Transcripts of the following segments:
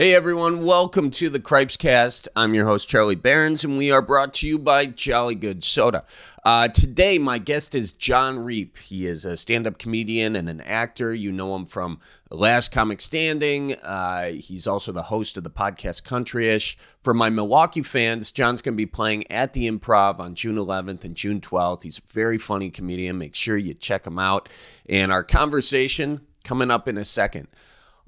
Hey everyone, welcome to the Cripes Cast. I'm your host Charlie Berens, and we are brought to you by Jolly Good Soda. Uh, today, my guest is Jon Reep. He is a stand-up comedian and an actor. You know him from Last Comic Standing. Uh, he's also the host of the podcast Countryish. For my Milwaukee fans, John's going to be playing at the Improv on June 11th and June 12th. He's a very funny comedian. Make sure you check him out. And our conversation coming up in a second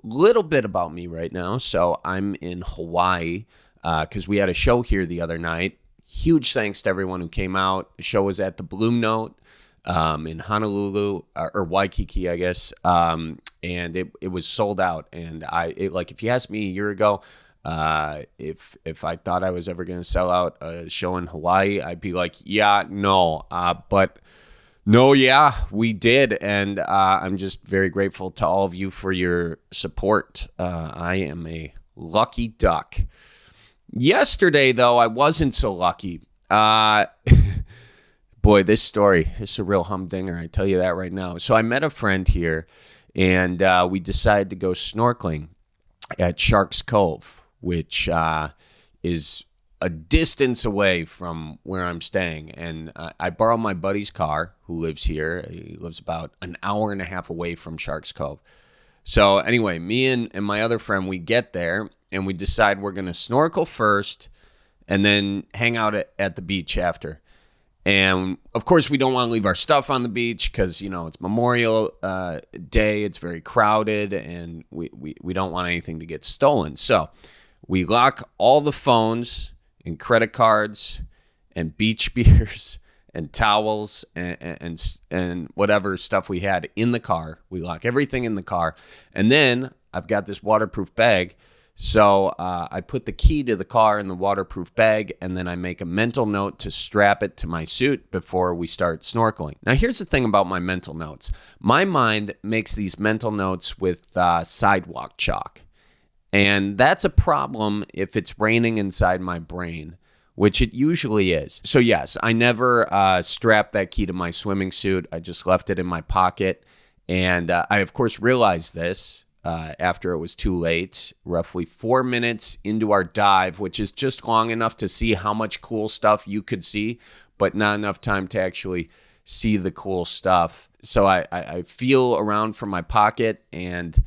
little bit about me right now. So I'm in Hawaii Uh, because uh, we had a show here the other night. Huge thanks to everyone who came out. The show was at the Blue Note um, in Honolulu or, or, Waikiki, I guess, um, and it, it was sold out. And I it, like if you asked me a year ago. Uh, if if I thought I was ever to sell out a show in Hawaii, I'd be like, yeah, no. Uh, but no, yeah, we did. And uh, I'm just very grateful to all of you for your support. Uh, I am a lucky duck. Yesterday, though, I wasn't so lucky. Uh, boy, this story is a real humdinger. I tell you that right now. So I met a friend here, and uh, we decided to go snorkeling at Sharks Cove, which uh, is a distance away from where I'm staying. And uh, I borrowed my buddy's car, who lives here. He lives about an hour and a half away from Sharks Cove. So, anyway, me and, and my other friend, we get there and we decide we're to snorkel first and then hang out at, at the beach after. And of course, we don't want to leave our stuff on the beach because, you know, it's Memorial uh, Day. It's very crowded and we, we, we don't want anything to get stolen. So we lock all the phones and credit cards and beach beers and towels and, and and whatever stuff we had in the car. We lock everything in the car, and then I've got this waterproof bag. So uh, I put the key to the car in the waterproof bag, and then I make a mental note to strap it to my suit before we start snorkeling. Now, here's the thing about my mental notes my mind makes these mental notes with uh, sidewalk chalk. And that's a problem if it's raining inside my brain, which it usually is. So, yes, I never uh, strapped that key to my swimming suit. I just left it in my pocket. And uh, I, of course, realized this uh, after it was too late, roughly four minutes into our dive, which is just long enough to see how much cool stuff you could see, but not enough time to actually see the cool stuff. So I, I, I feel around for my pocket and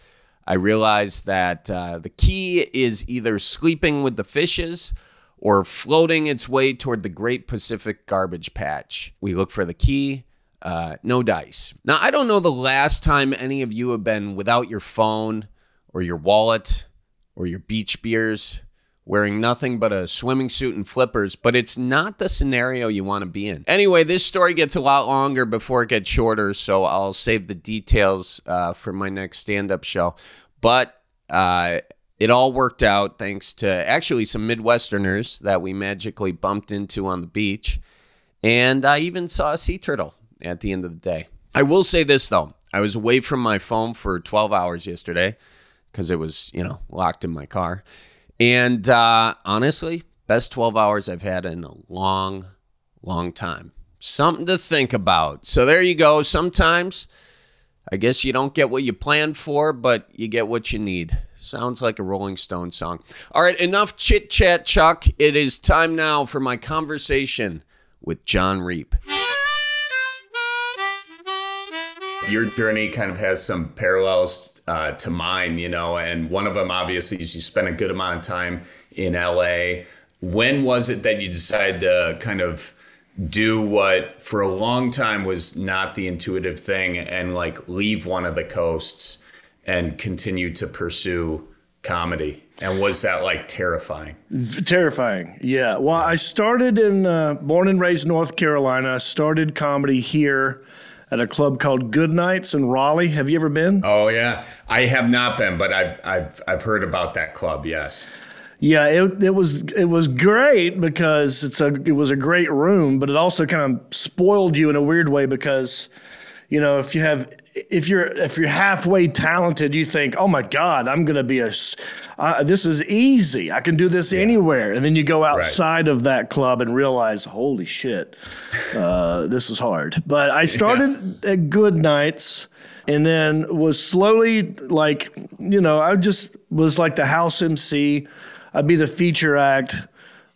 I realized that uh, the key is either sleeping with the fishes or floating its way toward the Great Pacific Garbage Patch. We look for the key. Uh, no dice. Now, I don't know the last time any of you have been without your phone or your wallet or your beach beers, wearing nothing but a swimming suit and flippers, but it's not the scenario you want to be in. Anyway, this story gets a lot longer before it gets shorter, so I'll save the details uh, for my next stand up show. But uh, it all worked out thanks to actually some Midwesterners that we magically bumped into on the beach. And I even saw a sea turtle at the end of the day. I will say this, though I was away from my phone for 12 hours yesterday because it was, you know, locked in my car. And uh, honestly, best 12 hours I've had in a long, long time. Something to think about. So there you go. Sometimes I guess you don't get what you planned for, but you get what you need. Sounds like a Rolling Stone song. All right, enough chit chat, Chuck. It is time now for my conversation with Jon Reep. Your journey kind of has some parallels uh, to mine, you know, and one of them obviously is you spent a good amount of time in LA. When was it that you decided to kind of do what for a long time was not the intuitive thing and like leave one of the coasts and continue to pursue comedy? And was that like terrifying? Terrifying. Yeah. Well i started in uh, born and raised north carolina. Started comedy here at a club called good nights in raleigh. Have you ever been? Oh yeah. I have not been but i've i've, I've heard about that club yes. Yeah, it, it was it was great because it's a it was a great room, but it also kind of spoiled you in a weird way because, you know, if you have if you're if you're halfway talented, you think, oh my God, I'm gonna be a uh, this is easy. I can do this yeah. anywhere, and then you go outside right. of that club and realize, holy shit, uh, this is hard. But I started yeah. at Good Nights, and then was slowly like, you know, I just was like the house MC. I'd be the feature act.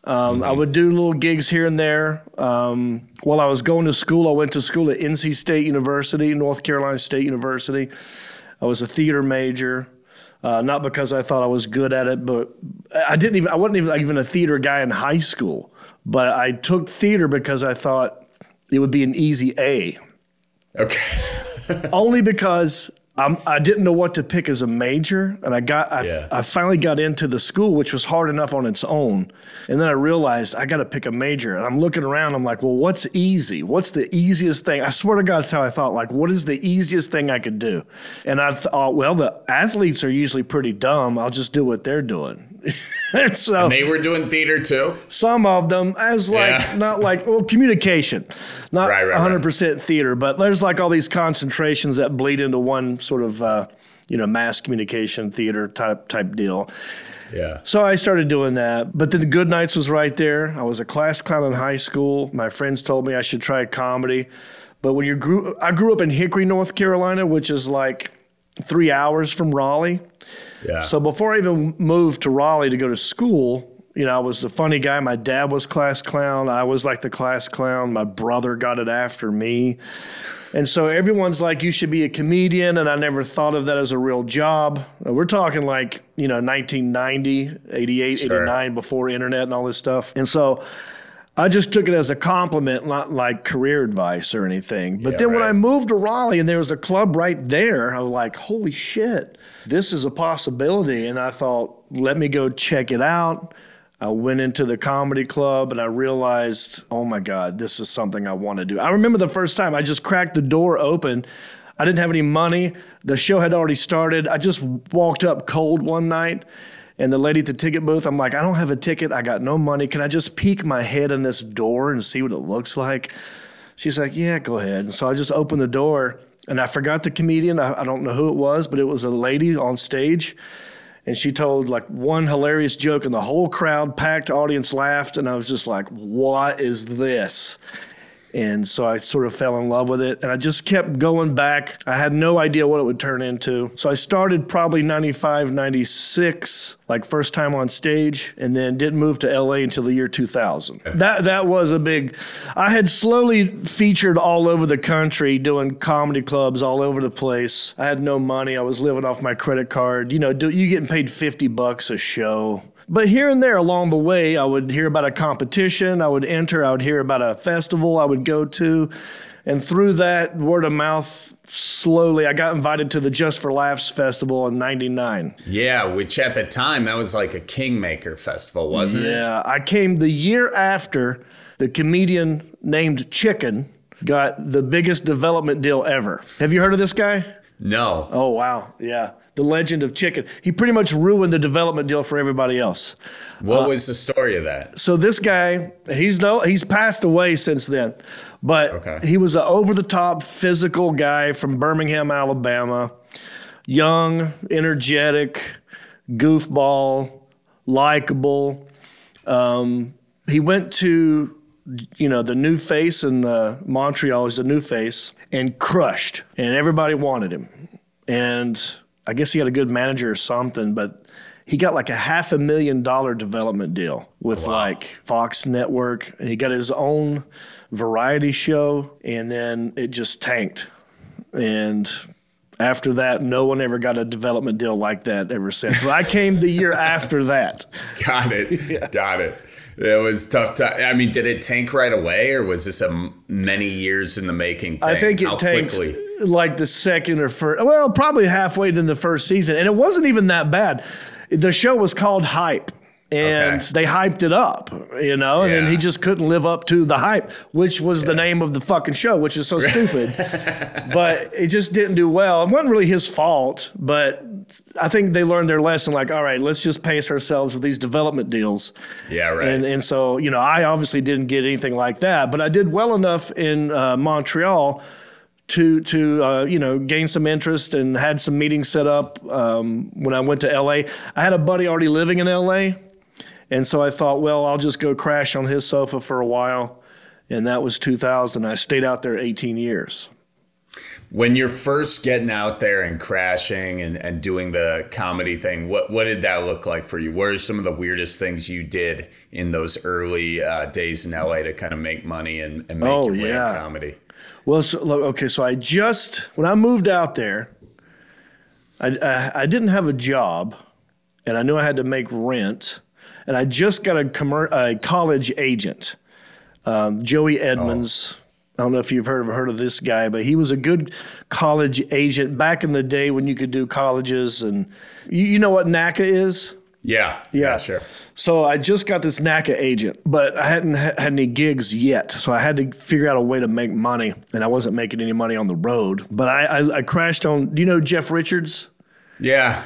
Um, I would do little gigs here and there. Um, while I was going to school, I went to school at NC State University, North Carolina State University. I was a theater major. Uh, not because I thought I was good at it, but I didn't even I wasn't even even a theater guy in high school. But I took theater because I thought it would be an easy A. Okay. Only because I'm, I didn't know what to pick as a major, and I got I, Yeah. I finally got into the school, which was hard enough on its own, and then I realized I got to pick a major, and I'm looking around, I'm like, well, what's easy? What's the easiest thing? I swear to God, that's how I thought. Like, what is the easiest thing I could do? And I thought, well, the athletes are usually pretty dumb. I'll just do what they're doing. and so they were doing theater too. some of them as like Yeah. not like well communication not Right, right, right. 100% theater but there's like all these concentrations that bleed into one sort of uh, you know mass communication theater type type deal Yeah. so I started doing that. But then the Good Nights was right there. I was a class clown in high school. My friends told me I should try comedy. But when you grew, I grew up in Hickory, North Carolina, which is like three hours from Raleigh. Yeah. So before I even moved to Raleigh to go to school, you know, I was the funny guy. My dad was class clown. I was like the class clown. My brother got it after me. And so everyone's like, you should be a comedian. And I never thought of that as a real job. Uh, We're talking like, you know, 1990, 88, Sure. 89, before internet and all this stuff. And so I just took it as a compliment, not like career advice or anything. But Yeah, then when. I moved to Raleigh and there was a club right there, I was like, holy shit, this is a possibility. And I thought, let me go check it out. I went into the comedy club and I realized, oh my God, this is something I want to do. I remember the first time I just cracked the door open. I didn't have any money. The show had already started. I just walked up cold one night and the lady at the ticket booth, I'm like, I don't have a ticket. I got no money. Can I just peek my head in this door and see what it looks like? She's like, Yeah, go ahead. And so I just opened the door and I forgot the comedian. I, I don't know who it was, but it was a lady on stage. And she told like one hilarious joke, and the whole crowd, packed audience laughed. And I was just like, What is this? And so I sort of fell in love with it. And I just kept going back. I had no idea what it would turn into. So I started probably 95, 96, like first time on stage, and then didn't move to LA until the year 2000. That, that was a big, I had slowly featured all over the country doing comedy clubs all over the place. I had no money. I was living off my credit card. You know, do, you getting paid 50 bucks a show. But here and there along the way, I would hear about a competition, I would enter, I would hear about a festival I would go to. And through that word of mouth, slowly, I got invited to the Just for Laughs festival in 99. Yeah, which at the time that was like a kingmaker festival, wasn't it? Yeah, I came the year after the comedian named Chicken got the biggest development deal ever. Have you heard of this guy? No. Oh, wow. Yeah. The legend of Chicken. He pretty much ruined the development deal for everybody else. What was the story of that? so this guy, he's no, he's passed away since then, but Okay. he was an over the top physical guy from Birmingham, Alabama, young, energetic, goofball, likable. Um, he went to you know the new face in uh, Montreal. He's a new face and crushed, and everybody wanted him. And I guess he had a good manager or something, but he got like a half a million dollar development deal with Wow. like Fox Network, and he got his own variety show, and then it just tanked. And after that, no one ever got a development deal like that ever since. So I came the year after that. Got it. Got it. It was tough. To, I mean, did it tank right away, or was this a many years in the making? Thing? I think it How tanked quickly? like the second or first, well, probably halfway in the first season. And it wasn't even that bad. The show was called Hype. And Okay. they hyped it up, you know, and then he just couldn't live up to the hype, which was the name of the fucking show, which is so stupid. but it just didn't do well. It wasn't really his fault, but I think they learned their lesson like, all right, let's just pace ourselves with these development deals. Yeah, right. And and so you know, I obviously didn't get anything like that, but I did well enough in uh, Montreal to to uh, you know gain some interest and had some meetings set up. Um, when I went to LA, I had a buddy already living in LA, and so I thought, well, I'll just go crash on his sofa for a while, and that was 2000. I stayed out there 18 years. When you're first getting out there and crashing and, and doing the comedy thing, what what did that look like for you? What are some of the weirdest things you did in those early uh, days in LA to kind of make money and, and make Oh, your way yeah. in comedy? Well, so, okay, so I just when I moved out there, I, I I didn't have a job, and I knew I had to make rent, and I just got a commer- a college agent, um, Joey Edmonds. I don't know if you've heard of heard of this guy, but he was a good college agent back in the day when you could do colleges, and you, you know what NACA is. Yeah, Yeah. sure. So I just got this NACA agent, but I hadn't ha- had any gigs yet. So I had to figure out a way to make money, and I wasn't making any money on the road. But I, I, I crashed on. Do you know Jeff Richards? Yeah,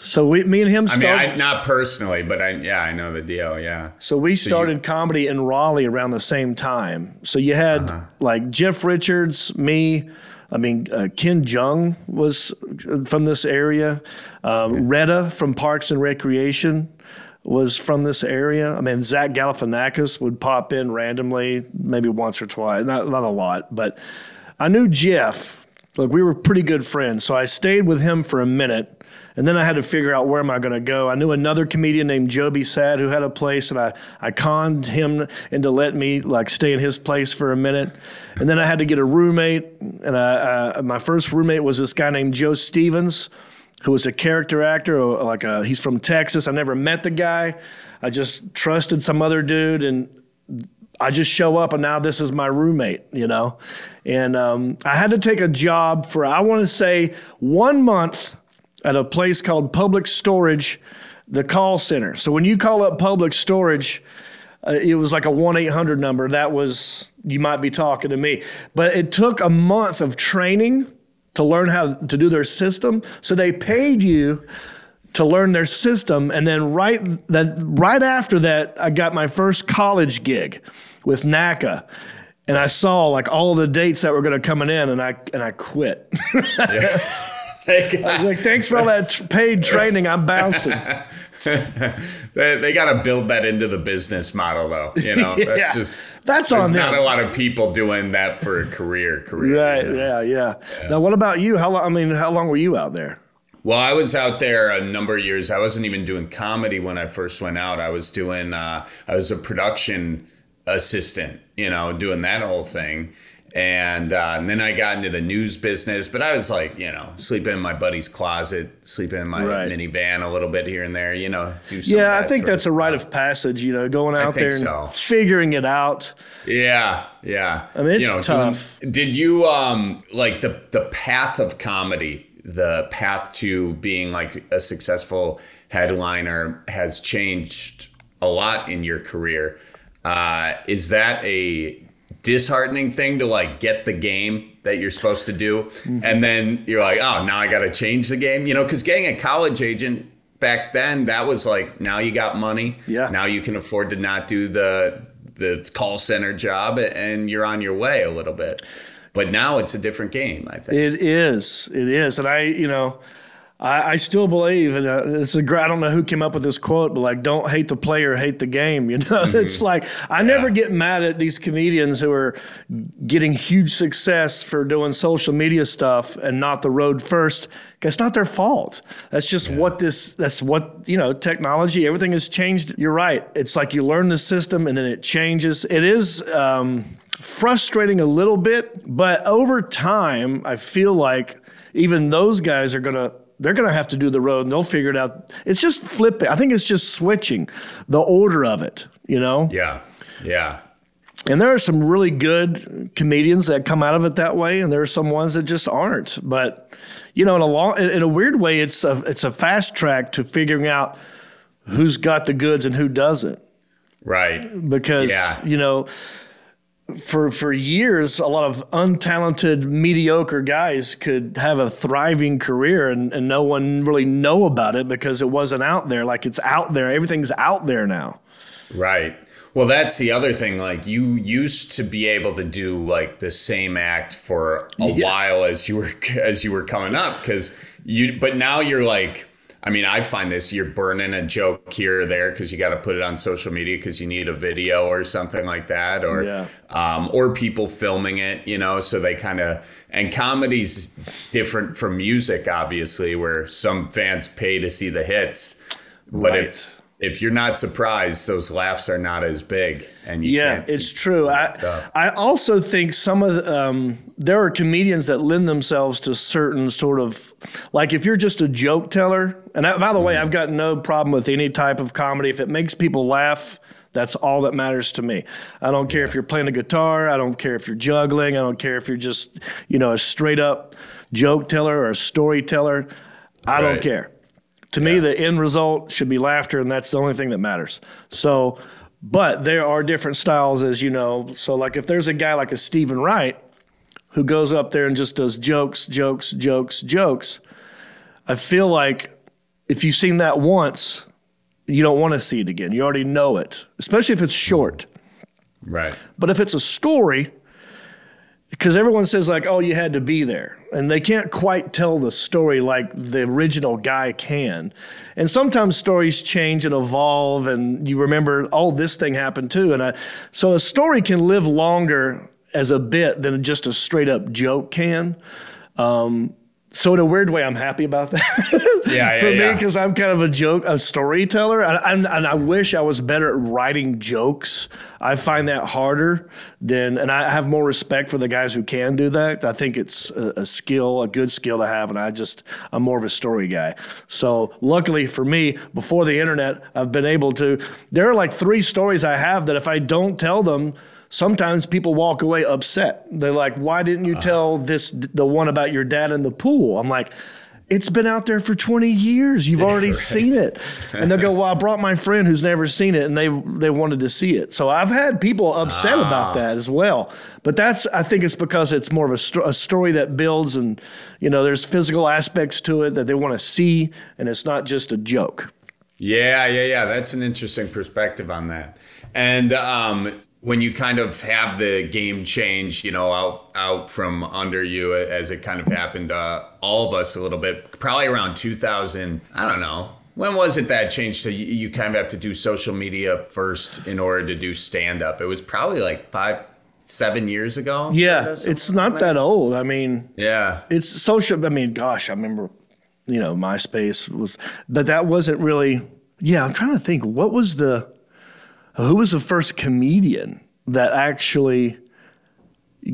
So we, me and him I mean, started. I, not personally, but I yeah, I know the deal. Yeah, so we started comedy in Raleigh around the same time. So you had like Jeff Richards, me. I mean, uh, Ken Jeong was from this area. Um, Retta from Parks and Recreation was from this area. I mean, Zach Galifianakis would pop in randomly, maybe once or twice, not not a lot, but I knew Jeff. Like we were pretty good friends, so I stayed with him for a minute, and then I had to figure out where am I going to go. I knew another comedian named Joby Sad who had a place, and I I conned him into letting me like stay in his place for a minute, and then I had to get a roommate, and I, uh, my first roommate was this guy named Joe Stevens who was a character actor, like a, he's from Texas. I never met the guy. I just trusted some other dude, and I just show up, and now this is my roommate, you know. And um, I had to take a job for I want to say one month at a place called Public Storage, the call center. So when you call up Public Storage. Uh, it was like a 1-800 number that was you might be talking to me but it took a month of training to learn how to do their system. So they paid you to learn their system, and then right that right after that, I got my first college gig with NACA. And I saw like all the dates that were going to coming in, and I and I quit. I was like, "Thanks for all that t- paid training. I'm bouncing." they, they got to build that into the business model, though. You know, that's Yeah. just That's there's on not a lot of people doing that for a career. Career, Right? you know? Yeah, yeah. Now, what about you? How long? I mean, how long were you out there? Well, I was out there a number of years. I wasn't even doing comedy when I first went out. I was doing, uh, I was a production assistant, you know, doing that whole thing. And, uh, and then I got into the news business, but I was like, you know, sleeping in my buddy's closet, sleeping in my Right. minivan a little bit here and there, you know. Yeah, I think that's a rite of passage. You know, going out there and so. figuring it out. Yeah, yeah. I mean, it's You know, tough. doing- did you um like the the path of comedy, the path to being like a successful headliner has changed a lot in your career. Uh, is that a disheartening thing to like get the game that you're supposed to do, Mm-hmm. and then you're like, oh, now I got to change the game, you know? Because getting a college agent back then, that was like, now you got money, Yeah. now you can afford to not do the the call center job and you're on your way a little bit. But now it's a different game, I think. It is. It is. And I, you know, I, I still believe, and uh, it's a I don't know who came up with this quote, but like, don't hate the player, hate the game. You know, it's like, I never get mad at these comedians who are getting huge success for doing social media stuff and not the road first. It's not their fault. That's just what this, that's what, you know, technology, everything has changed. You're right. It's like you learn the system and then it changes. It is, um, frustrating a little bit, but over time, I feel like even those guys are gonna they're gonna have to do the road and they'll figure it out. It's just flipping. I think it's just switching the order of it, you know. Yeah. Yeah. And there are some really good comedians that come out of it that way, and there are some ones that just aren't. But you know, in a long, in a weird way, it's a it's a fast track to figuring out who's got the goods and who doesn't Right. because Yeah. you know for for years a lot of untalented mediocre guys could have a thriving career and, and no one really know about it because it wasn't out there like it's out there everything's out there now Right. Well, that's the other thing. Like you used to be able to do like the same act for a Yeah. while as you were as you were coming up because you. But now you're like I mean, I find this you're burning a joke here or there because you got to put it on social media because you need a video or something like that, or Yeah. um, or people filming it, you know. So they kind of and comedy's different from music, obviously, where some fans pay to see the hits, but Right. if if you're not surprised, those laughs are not as big, and you Yeah, can't it's true. I up. I also think some of the, um, there are comedians that lend themselves to certain sort of like if you're just a joke teller. And I, by the way, I've got no problem with any type of comedy if it makes people laugh. That's all that matters to me. I don't care if you're playing a guitar. I don't care if you're juggling. I don't care if you're just you know a straight up joke teller or a storyteller. I don't care. To me, the end result should be laughter, and that's the only thing that matters. So, but there are different styles, as you know. So, like if there's a guy like a Steven Wright who goes up there and just does jokes, jokes, jokes, jokes, I feel like if you've seen that once, you don't want to see it again. You already know it, especially if it's short. right. But if it's a story, because everyone says like, "Oh, you had to be there," and they can't quite tell the story like the original guy can. And sometimes stories change and evolve, and you remember, "Oh, this thing happened too." And I, so a story can live longer as a bit than just a straight up joke can. Um, so in a weird way, I'm happy about that. Yeah, For yeah, me, yeah. because I'm kind of a joke, a storyteller, and, and, and I wish I was better at writing jokes. I find that harder than, and I have more respect for the guys who can do that. I think it's a, a skill, a good skill to have, and I just I'm more of a story guy. So luckily for me, before the internet, I've been able to. There are like three stories I have that if I don't tell them. Sometimes people walk away upset. They're like, "Why didn't you tell this the one about your dad in the pool?" I'm like, "It's been out there for 20 years. You've already seen it." And they'll go, "Well, I brought my friend who's never seen it, and they they wanted to see it." So I've had people upset about that as well. But that's I think it's because it's more of a, a story that builds, and you know, there's physical aspects to it that they want to see, and it's not just a joke. Yeah, yeah, yeah. That's an interesting perspective on that. And um, when you kind of have the game change, you know, out out from under you as it kind of happened to all of us a little bit, probably around 2000. I don't know. When was it that changed? So you, you kind of have to do social media first in order to do stand up. It was probably like five, seven years ago. Yeah, it's not that old. I mean, Yeah. it's social. I mean, gosh, I remember, you know, MySpace was, but that wasn't really. Yeah, I'm trying to think. What was the, who was the first comedian that actually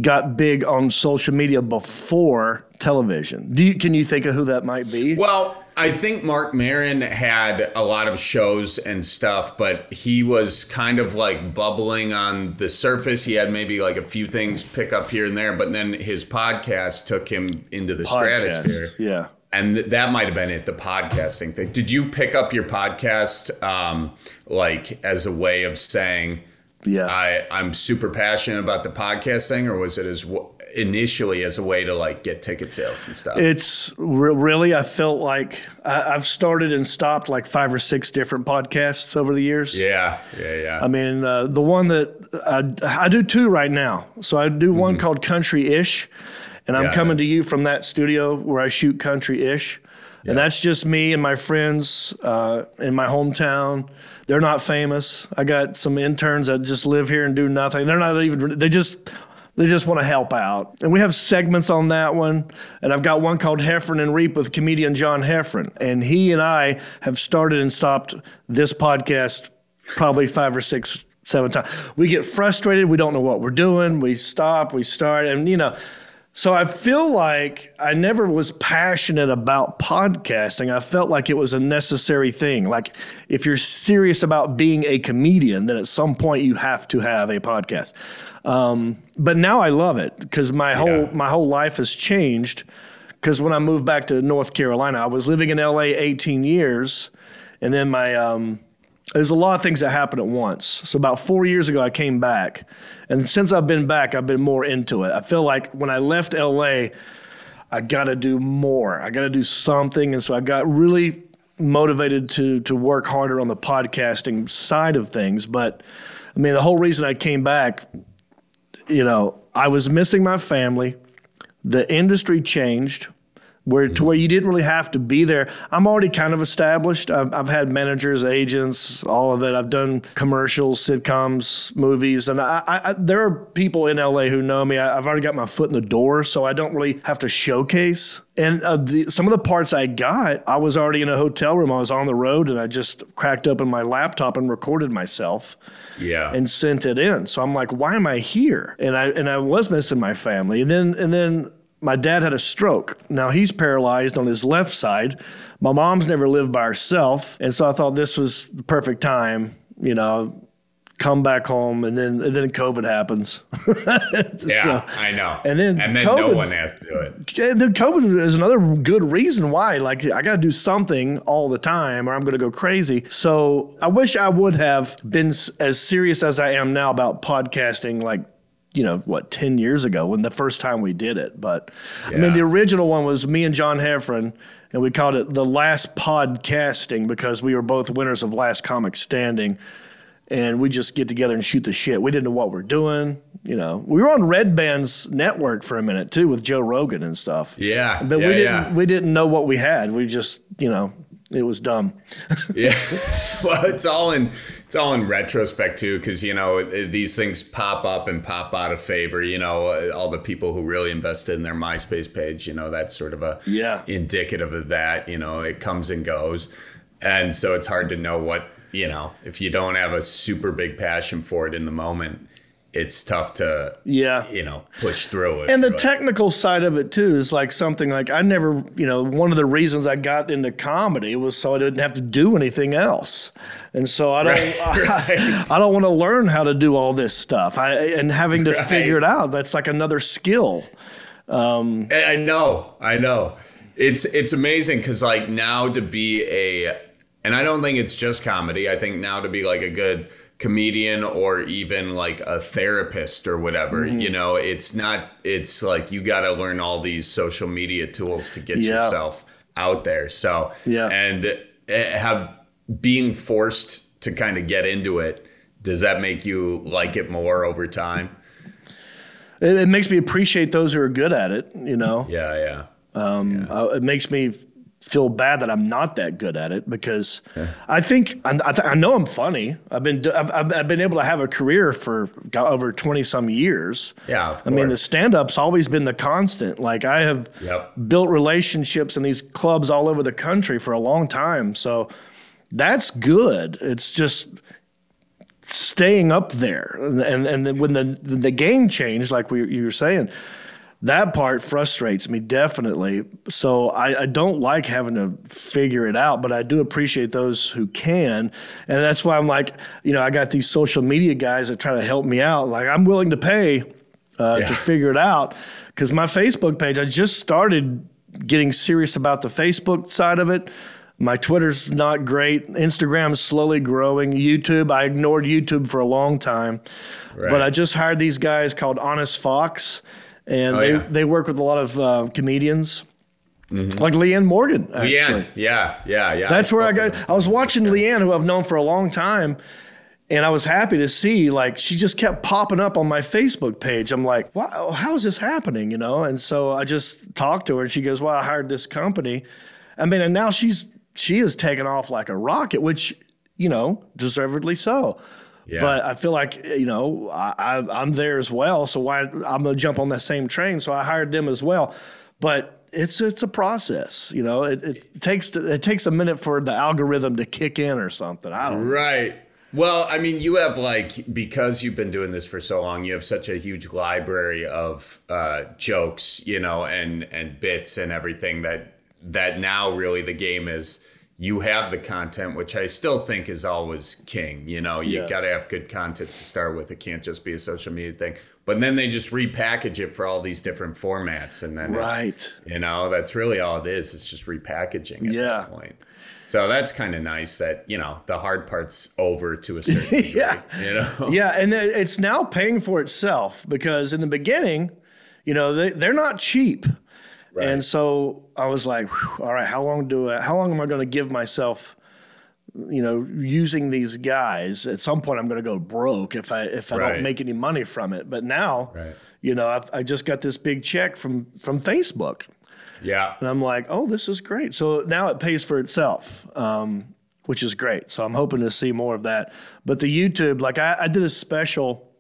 got big on social media before television? Do you can you think of who that might be? Well, I think Marc Maron had a lot of shows and stuff, but he was kind of like bubbling on the surface. He had maybe like a few things pick up here and there, but then his podcast took him into the stratosphere. Yeah. And th- that might have been it, the podcasting thing. Did you pick up your podcast um, like as a way of saying, Yeah. I, I'm super passionate about the podcast thing, or was it as w- initially as a way to like get ticket sales and stuff? It's re- really, I felt like I, I've started and stopped like five or six different podcasts over the years. yeah, yeah, yeah. I mean, uh, the one that I, I do two right now. So I do one called Country Ish, and I'm. Yeah. coming to you from that studio where I shoot Country Ish. And that's just me and my friends uh, in my hometown. They're not famous. I got some interns that just live here and do nothing. They're not even. They just they just want to help out. And we have segments on that one. And I've got one called Heffron and Reep with comedian John Heffron. And he and I have started and stopped this podcast probably five or six, seven times. We get frustrated. We don't know what we're doing. We stop, we start. And, you know, so I feel like I never was passionate about podcasting. I felt like it was a necessary thing. Like if you're serious about being a comedian, then at some point you have to have a podcast. Um, but now I love it because my whole my whole life has changed. Because when I moved back to North Carolina, I was living in LA 18 years, and then my um, there's a lot of things that happen at once. So about four years ago, I came back, and since I've been back, I've been more into it. I feel like when I left LA, I got to do more. I got to do something, and so I got really motivated to to work harder on the podcasting side of things. But I mean, the whole reason I came back, you know, I was missing my family. The industry changed. Where to where you didn't really have to be there. I'm already kind of established. I've, I've had managers, agents, all of it. I've done commercials, sitcoms, movies, and I, I, there are people in LA who know me. I, have already got my foot in the door, so I don't really have to showcase. And uh, the, some of the parts I got, I was already in a hotel room. I was on the road, and I just cracked open my laptop and recorded myself. Yeah. And sent it in. So I'm like, why am I here? And I and I was missing my family. And then and then my dad had a stroke. Now he's paralyzed on his left side. My mom's never lived by herself, and so I thought this was the perfect time, you know, come back home, and then and then COVID happens. yeah, so, I know. And then and then no one has to do it. Then COVID is another good reason why. Like I got to do something all the time, or I'm going to go crazy. So I wish I would have been as serious as I am now about podcasting, like you know what 10 years ago when the first time we did it but yeah. i mean the original one was me and john heffron and we called it the last podcasting because we were both winners of last comic standing and we just get together and shoot the shit we didn't know what we're doing you know we were on Redban's network for a minute too with joe rogan and stuff yeah but yeah, we didn't yeah. we didn't know what we had we just you know it was dumb. yeah, well, it's all in it's all in retrospect too, because you know these things pop up and pop out of favor. You know, uh, all the people who really invested in their MySpace page. You know, that's sort of a yeah indicative of that. You know, it comes and goes, and so it's hard to know what you know if you don't have a super big passion for it in the moment it's tough to yeah. you know push through it and the technical side of it too is like something like i never you know one of the reasons i got into comedy was so i didn't have to do anything else. And so i don't right, I, I, don't want to learn how to do all this stuff. I and having to right. figure it out that's like another skill. Um, i know i know. It's it's amazing because like now to be a and i don't think it's just comedy. I think now to be like a good comedian or even like a therapist or whatever mm-hmm. you know it's not it's like you got to learn all these social media tools to get yeah. yourself out there so yeah and eh, have being forced to kind of get into it does that make you like it more over time it, it makes me appreciate those who are good at it you know yeah yeah um, yeah. Uh, it makes me feel bad that I'm not that good at it because yeah. I think I, I, know I'm funny. I've been I've, I've, been able to have a career for over twenty some years. Yeah, I mean the stand up's always been the constant. Like I have yep. built relationships in these clubs all over the country for a long time. So that's good. It's just staying up there and and, and when the the game changed, like we you were saying that part frustrates me definitely. So I, I, don't like having to figure it out, but I do appreciate those who can. And that's why I'm like, you know, I got these social media guys that try to help me out. Like I'm willing to pay uh, yeah. to figure it out because my Facebook page, I just started getting serious about the Facebook side of it. My Twitter's not great. Instagram's slowly growing. YouTube, I ignored YouTube for a long time. Right. But I just hired these guys called Honest Fox and oh, they, yeah. they work with a lot of uh, comedians. Mm-hmm. Like Leanne Morgan, actually. Leanne, yeah, yeah, yeah. That's where I got. I was watching Leanne, who I've known for a long time, and I was happy to see like she just kept popping up on my Facebook page. I'm like, wow, how is this happening? You know? And so I just talked to her, and she goes, "Well, I hired this company." I mean, and now she's she is taking off like a rocket, which you know, deservedly so. Yeah. But I feel like you know I, am there as well, so why I'm gonna jump on that same train. So I hired them as well. But it's it's a process, you know. It, it takes to, it takes a minute for the algorithm to kick in or something. I don't right. Well, I mean, you have like because you've been doing this for so long, you have such a huge library of uh, jokes, you know, and and bits and everything that that now really the game is you have the content, which I still think is always king. You know, you yeah. got to have good content to start with. It can't just be a social media thing. But then they just repackage it for all these different formats, and then right, it, you know, that's really all it is. It's just repackaging at yeah. that point. So that's kind of nice that you know the hard part's over to a certain degree. yeah, you know, yeah, and it's now paying for itself because in the beginning, you know, they they're not cheap. Right. And so I was like, all right, how long do I, how long am I going to give myself, you know, using these guys? At some point, I'm going to go broke if I if I right. don't make any money from it. But now, right. you know, I've, I just got this big check from from Facebook. Yeah. And I'm like, oh, this is great. So now it pays for itself, um, which is great. So I'm hoping to see more of that. But the YouTube, like I, I did a special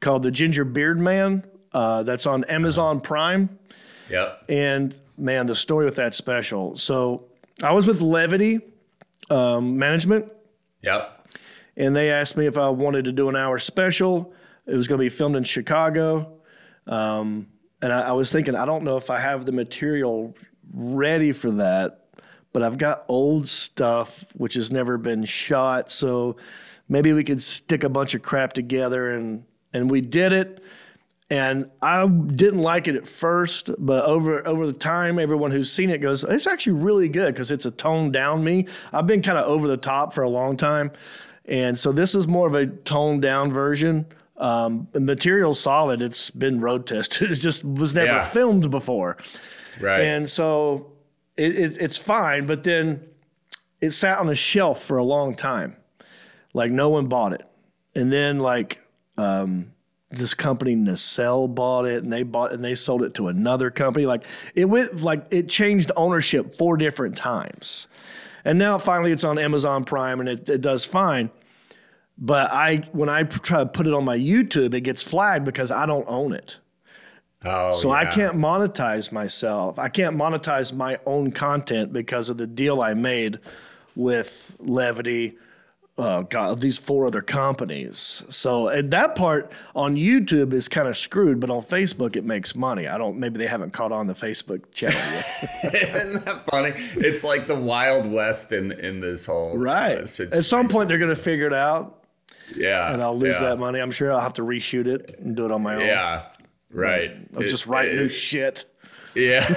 called The Ginger Beard Man uh, that's on Amazon Prime. Yep. And man, the story with that special. So I was with Levity um, Management, Yep. and they asked me if I wanted to do an hour special. It was going to be filmed in Chicago. Um, and I, I was thinking, I don't know if I have the material ready for that, but I've got old stuff which has never been shot. So maybe we could stick a bunch of crap together and and we did it. And I didn't like it at first, but over over the time, everyone who's seen it goes, it's actually really good because it's a toned down me. I've been kind of over the top for a long time, and so this is more of a toned down version. Um, the material's solid. It's been road tested. It just was never Yeah. filmed before, Right. and so it, it, it's fine. But then it sat on a shelf for a long time, like no one bought it, and then like um, this company Nacelle bought it, and they bought and they sold it to another company. Like it went like it changed ownership four different times, and now finally it's on Amazon Prime, and it, it does fine. But I when I try to put it on my YouTube, it gets flagged because I don't own it. oh, So I can't monetize myself. I can't monetize my own content because of the deal I made with Levity. Uh, God, these four other companies. So and that part on YouTube is kind of screwed, but on Facebook it makes money. I don't. Maybe they haven't caught on the Facebook channel yet. Isn't that funny? It's like the Wild West in in this whole right. uh, situation. At some point they're going to figure it out, yeah, and I'll lose yeah, that money. I'm sure I'll have to reshoot it and do it on my own. Yeah, right. I'll It- just write it- new shit. Yeah.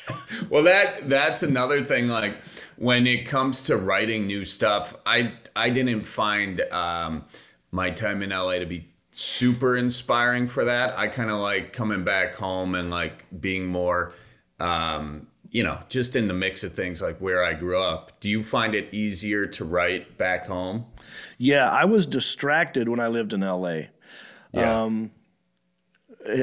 well, that that's another thing. Like when it comes to writing new stuff, I I didn't find um, my time in LA to be super inspiring for that. I kind of like coming back home and like being more, um, you know, just in the mix of things like where I grew up. Do you find it easier to write back home? Yeah, I was distracted when I lived in LA. Yeah. Um,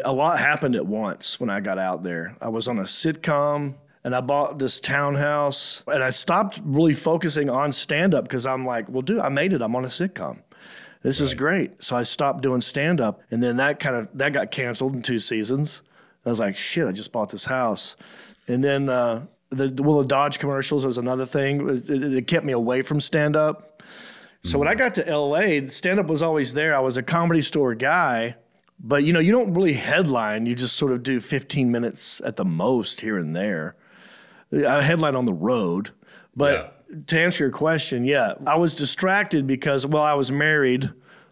a lot happened at once when I got out there. I was on a sitcom and I bought this townhouse and I stopped really focusing on stand up because I'm like, well, dude, I made it. I'm on a sitcom. This is great. So I stopped doing stand up and then that kind of that got canceled in two seasons. I was like, shit, I just bought this house. And then uh, the, the Will of Dodge commercials was another thing. It, it- it kept me away from stand up. So when I got to LA, stand up was always there. I was a comedy store guy, but you know, you don't really headline. You just sort of do 15 minutes at the most here and there. I headline on the road. But to answer your question, yeah, I was distracted because, well, I was married.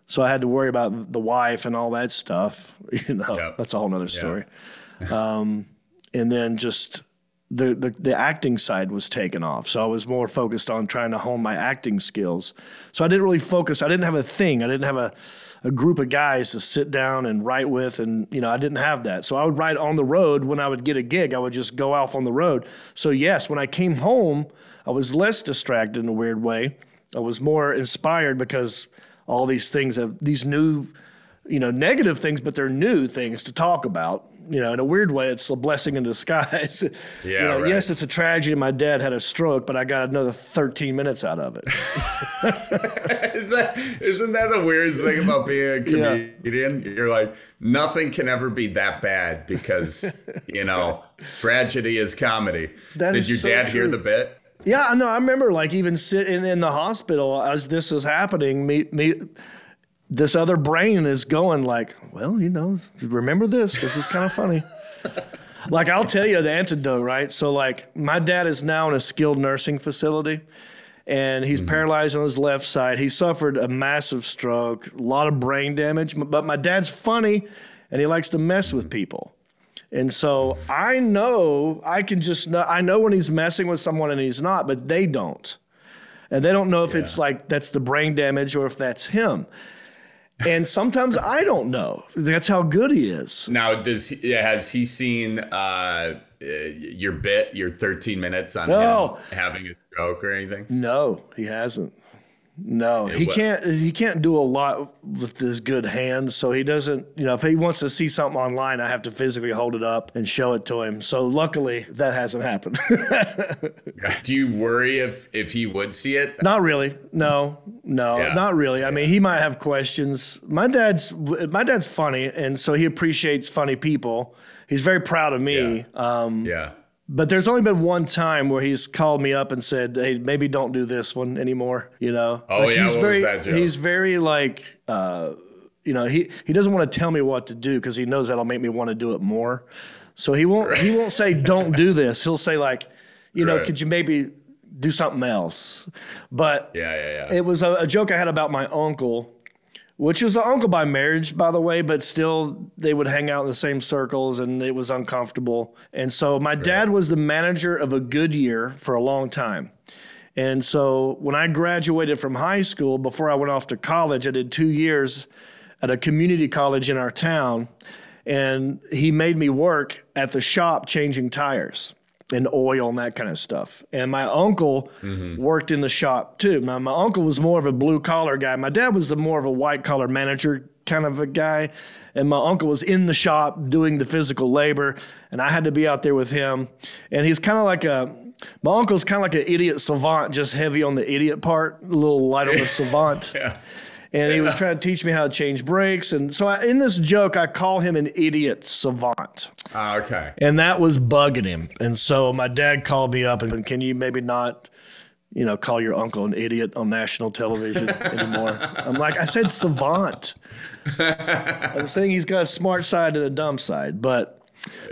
So I had to worry about the wife and all that stuff. You know, Yeah. that's a whole nother story. um, and then just the, the the acting side was taken off. So I was more focused on trying to hone my acting skills. So I didn't really focus. I didn't have a thing. I didn't have a a group of guys to sit down and write with, and you know I didn't have that. So I would write on the road when I would get a gig. I would just go off on the road. So yes, when I came home, I was less distracted in a weird way. I was more inspired because all these things have these new you know, negative things, but they're new things to talk about. You know, in a weird way, it's a blessing in disguise. you Yeah, know, right. yes, it's a tragedy. My dad had a stroke, but I got another 13 minutes out of it. Is that, isn't that the weirdest thing about being a comedian? You're like, nothing can ever be that bad because, you know, tragedy is comedy. That Did is your so dad hear the bit? yeah, I know. I remember like even sitting in the hospital as this is happening. Me, me, this other brain is going like, well, you know, remember this. This is kind of funny. like I'll tell you the antidote, right? So like my dad is now in a skilled nursing facility and he's mm-hmm. paralyzed on his left side. He suffered a massive stroke, a lot of brain damage, but my dad's funny and he likes to mess with people. And so I know I can just know I know when he's messing with someone and he's not, but they don't. And they don't know if it's like that's the brain damage or if that's him. And sometimes I don't know. That's how good he is. Now, does he, has he seen uh, uh, your bit, your 13 minutes on No. him having a stroke or anything? No, he hasn't. No, he wa- can't. He can't do a lot with his good hands. So he doesn't. You know, if he wants to see something online, I have to physically hold it up and show it to him. So luckily, that hasn't happened. Do you worry if if he would see it? not really. No, no, Yeah. not really. I mean, he might have questions. My dad's my dad's funny, and so he appreciates funny people. He's very proud of me. Um, Yeah. But there's only been one time where he's called me up and said, "Hey, maybe don't do this one anymore." You know? Oh, yeah? He's What was very, that, Joe? he's very like, uh, you know, he he doesn't want to tell me what to do because he knows that'll make me want to do it more. So he won't he won't say, "Don't do this." He'll say like, you know, Right. could you maybe do something else? But Yeah, yeah, yeah. it was a, a joke I had about my uncle, which was an uncle by marriage, by the way, but still they would hang out in the same circles and it was uncomfortable. And so my dad was the manager of a Goodyear for a long time. And so when I graduated from high school, before I went off to college, I did two years at a community college in our town. And he made me work at the shop changing tires and oil and that kind of stuff. And my uncle mm-hmm. worked in the shop too. My, my uncle was more of a blue collar guy. My dad was the more of a white collar manager kind of a guy. And my uncle was in the shop doing the physical labor. And I had to be out there with him. And he's kind of like a, my uncle's kind of like an idiot savant, just heavy on the idiot part, a little light on the savant. Yeah. And he was trying to teach me how to change brakes. And so I, in this joke, I call him an idiot savant. Ah, okay. And that was bugging him. And so my dad called me up and can you maybe not, you know, call your uncle an idiot on national television anymore? I'm like, I said savant. I'm saying he's got a smart side and a dumb side. But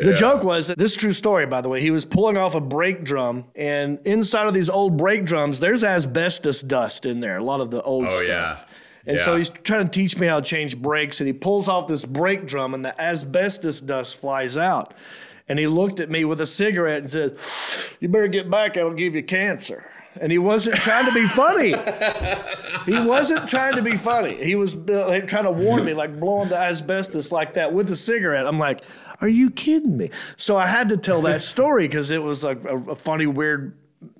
the joke was that this is a true story, by the way. He was pulling off a brake drum, and inside of these old brake drums, there's asbestos dust in there, a lot of the old Oh, stuff. yeah. And so he's trying to teach me how to change brakes, and he pulls off this brake drum, and the asbestos dust flies out. And he looked at me with a cigarette and said, You better get back, I'll give you cancer. And he wasn't trying to be funny. he wasn't trying to be funny. He was uh, trying to warn me, like blowing the asbestos like that with a cigarette. I'm like, Are you kidding me? So I had to tell that story because it was like a, a funny, weird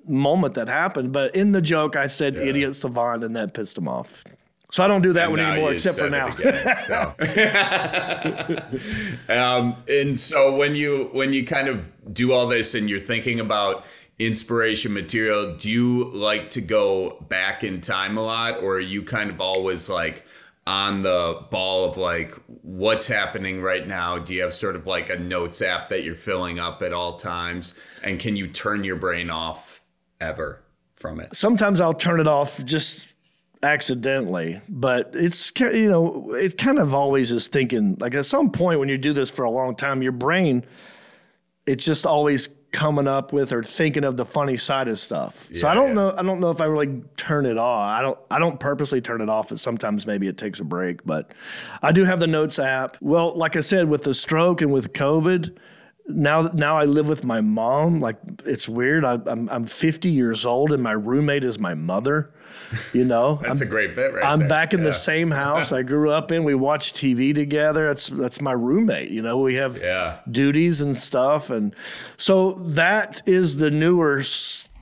moment that happened. But in the joke, I said idiot savant, and that pissed him off. So I don't do that one anymore, except for now. again, so. um, and so when you when you kind of do all this and you're thinking about inspiration material, do you like to go back in time a lot, or are you kind of always like on the ball of like what's happening right now? Do you have sort of like a notes app that you're filling up at all times, and can you turn your brain off ever from it? Sometimes I'll turn it off just accidentally, but it's you know it kind of always is thinking like at some point when you do this for a long time, your brain it's just always coming up with or thinking of the funny side of stuff. so I don't yeah. know I don't know if I really turn it off. I don't I don't purposely turn it off, but sometimes maybe it takes a break. But I do have the notes app. Well, like I said, with the stroke and with COVID, now now I live with my mom. Like it's weird. I, I'm I'm 50 years old and my roommate is my mother. You know, That's I'm, a great bit, right? I'm there. back in Yeah. the same house I grew up in. We watch TV together. That's that's my roommate. You know, we have Yeah. duties and stuff, and so that is the newer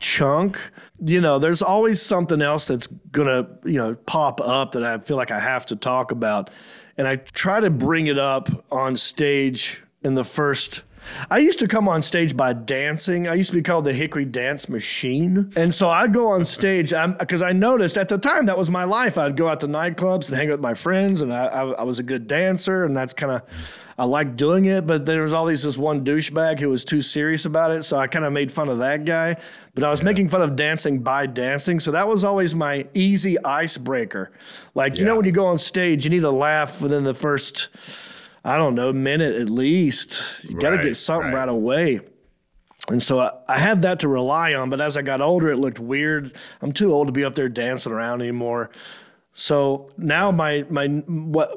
chunk. You know, there's always something else that's gonna you know pop up that I feel like I have to talk about, and I try to bring it up on stage in the first. I used to come on stage by dancing. I used to be called the Hickory Dance Machine. And so I'd go on stage because I noticed at the time that was my life. I'd go out to nightclubs and hang out with my friends, and I, I, I was a good dancer, and that's kind of, I liked doing it. But there was always this one douchebag who was too serious about it. So I kind of made fun of that guy. But I was making fun of dancing by dancing. So that was always my easy icebreaker. Like, you know, when you go on stage, you need to laugh within the first. I don't know, minute at least. You got to Right, get something right. right away. And so I, I had that to rely on, but as I got older, it looked weird. I'm too old to be up there dancing around anymore. So now my my what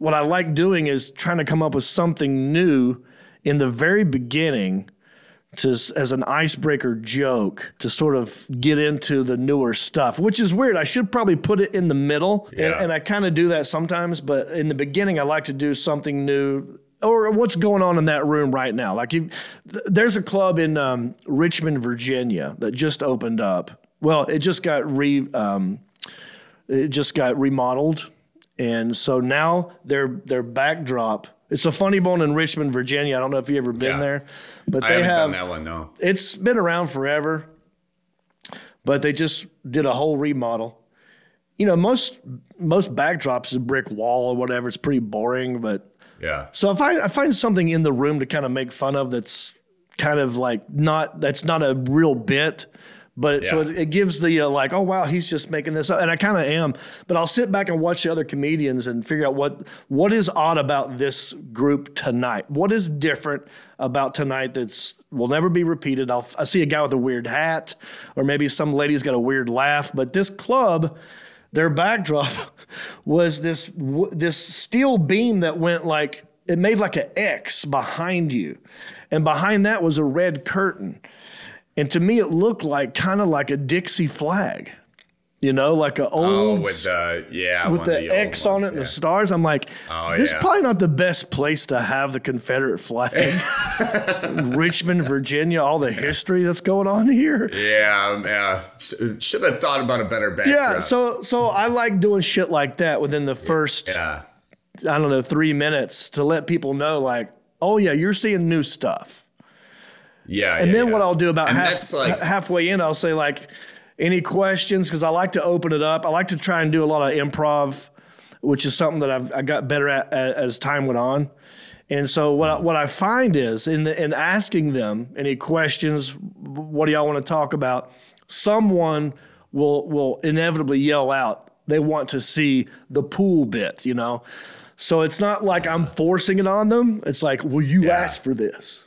what I like doing is trying to come up with something new in the very beginning to as an icebreaker joke to sort of get into the newer stuff, which is weird. I should probably put it in the middle, and, Yeah. and I kind of do that sometimes. But in the beginning, I like to do something new or what's going on in that room right now. Like, you, there's a club in um, Richmond, Virginia, that just opened up. Well, it just got re um, It just got remodeled, and so now their their backdrop. It's a Funny Bone in Richmond, Virginia. I don't know if you've ever been Yeah. there, but I they have that one, no. it's been around forever, but they just did a whole remodel. You know, most most backdrops is a brick wall or whatever. It's pretty boring, but Yeah. so if I, I find something in the room to kind of make fun of that's kind of like not that's not a real bit, but it, so it, it gives the uh, like oh wow he's just making this up and I kind of am, but I'll sit back and watch the other comedians and figure out what what is odd about this group tonight. What is different about tonight that's will never be repeated. I'll I see a guy with a weird hat, or maybe some lady's got a weird laugh, but this club their backdrop was this w- this steel beam that went like it made like an X behind you, and behind that was a red curtain, and to me it looked like kind of like a Dixie flag, you know, like a Oh, old with the yeah, with the, old X on it and the stars. I'm like, Oh, this yeah. is probably not the best place to have the Confederate flag. Richmond, Virginia, all the history that's going on here. Yeah, um, yeah. Should have thought about a better backdrop. Yeah, so so I like doing shit like that within the first yeah, I don't know three minutes to let people know like, oh yeah, you're seeing new stuff. Yeah. And yeah, then yeah. what I'll do about And half, that's like- ha- halfway in, I'll say like, any questions? Because I like to open it up. I like to try and do a lot of improv, which is something that I've I got better at as time went on. And so what I, mm. what I find is in in asking them any questions, what do y'all want to talk about? Someone will will inevitably yell out they want to see the pool bit, you know. So it's not like I'm forcing it on them. It's like, well, you Yeah. asked for this.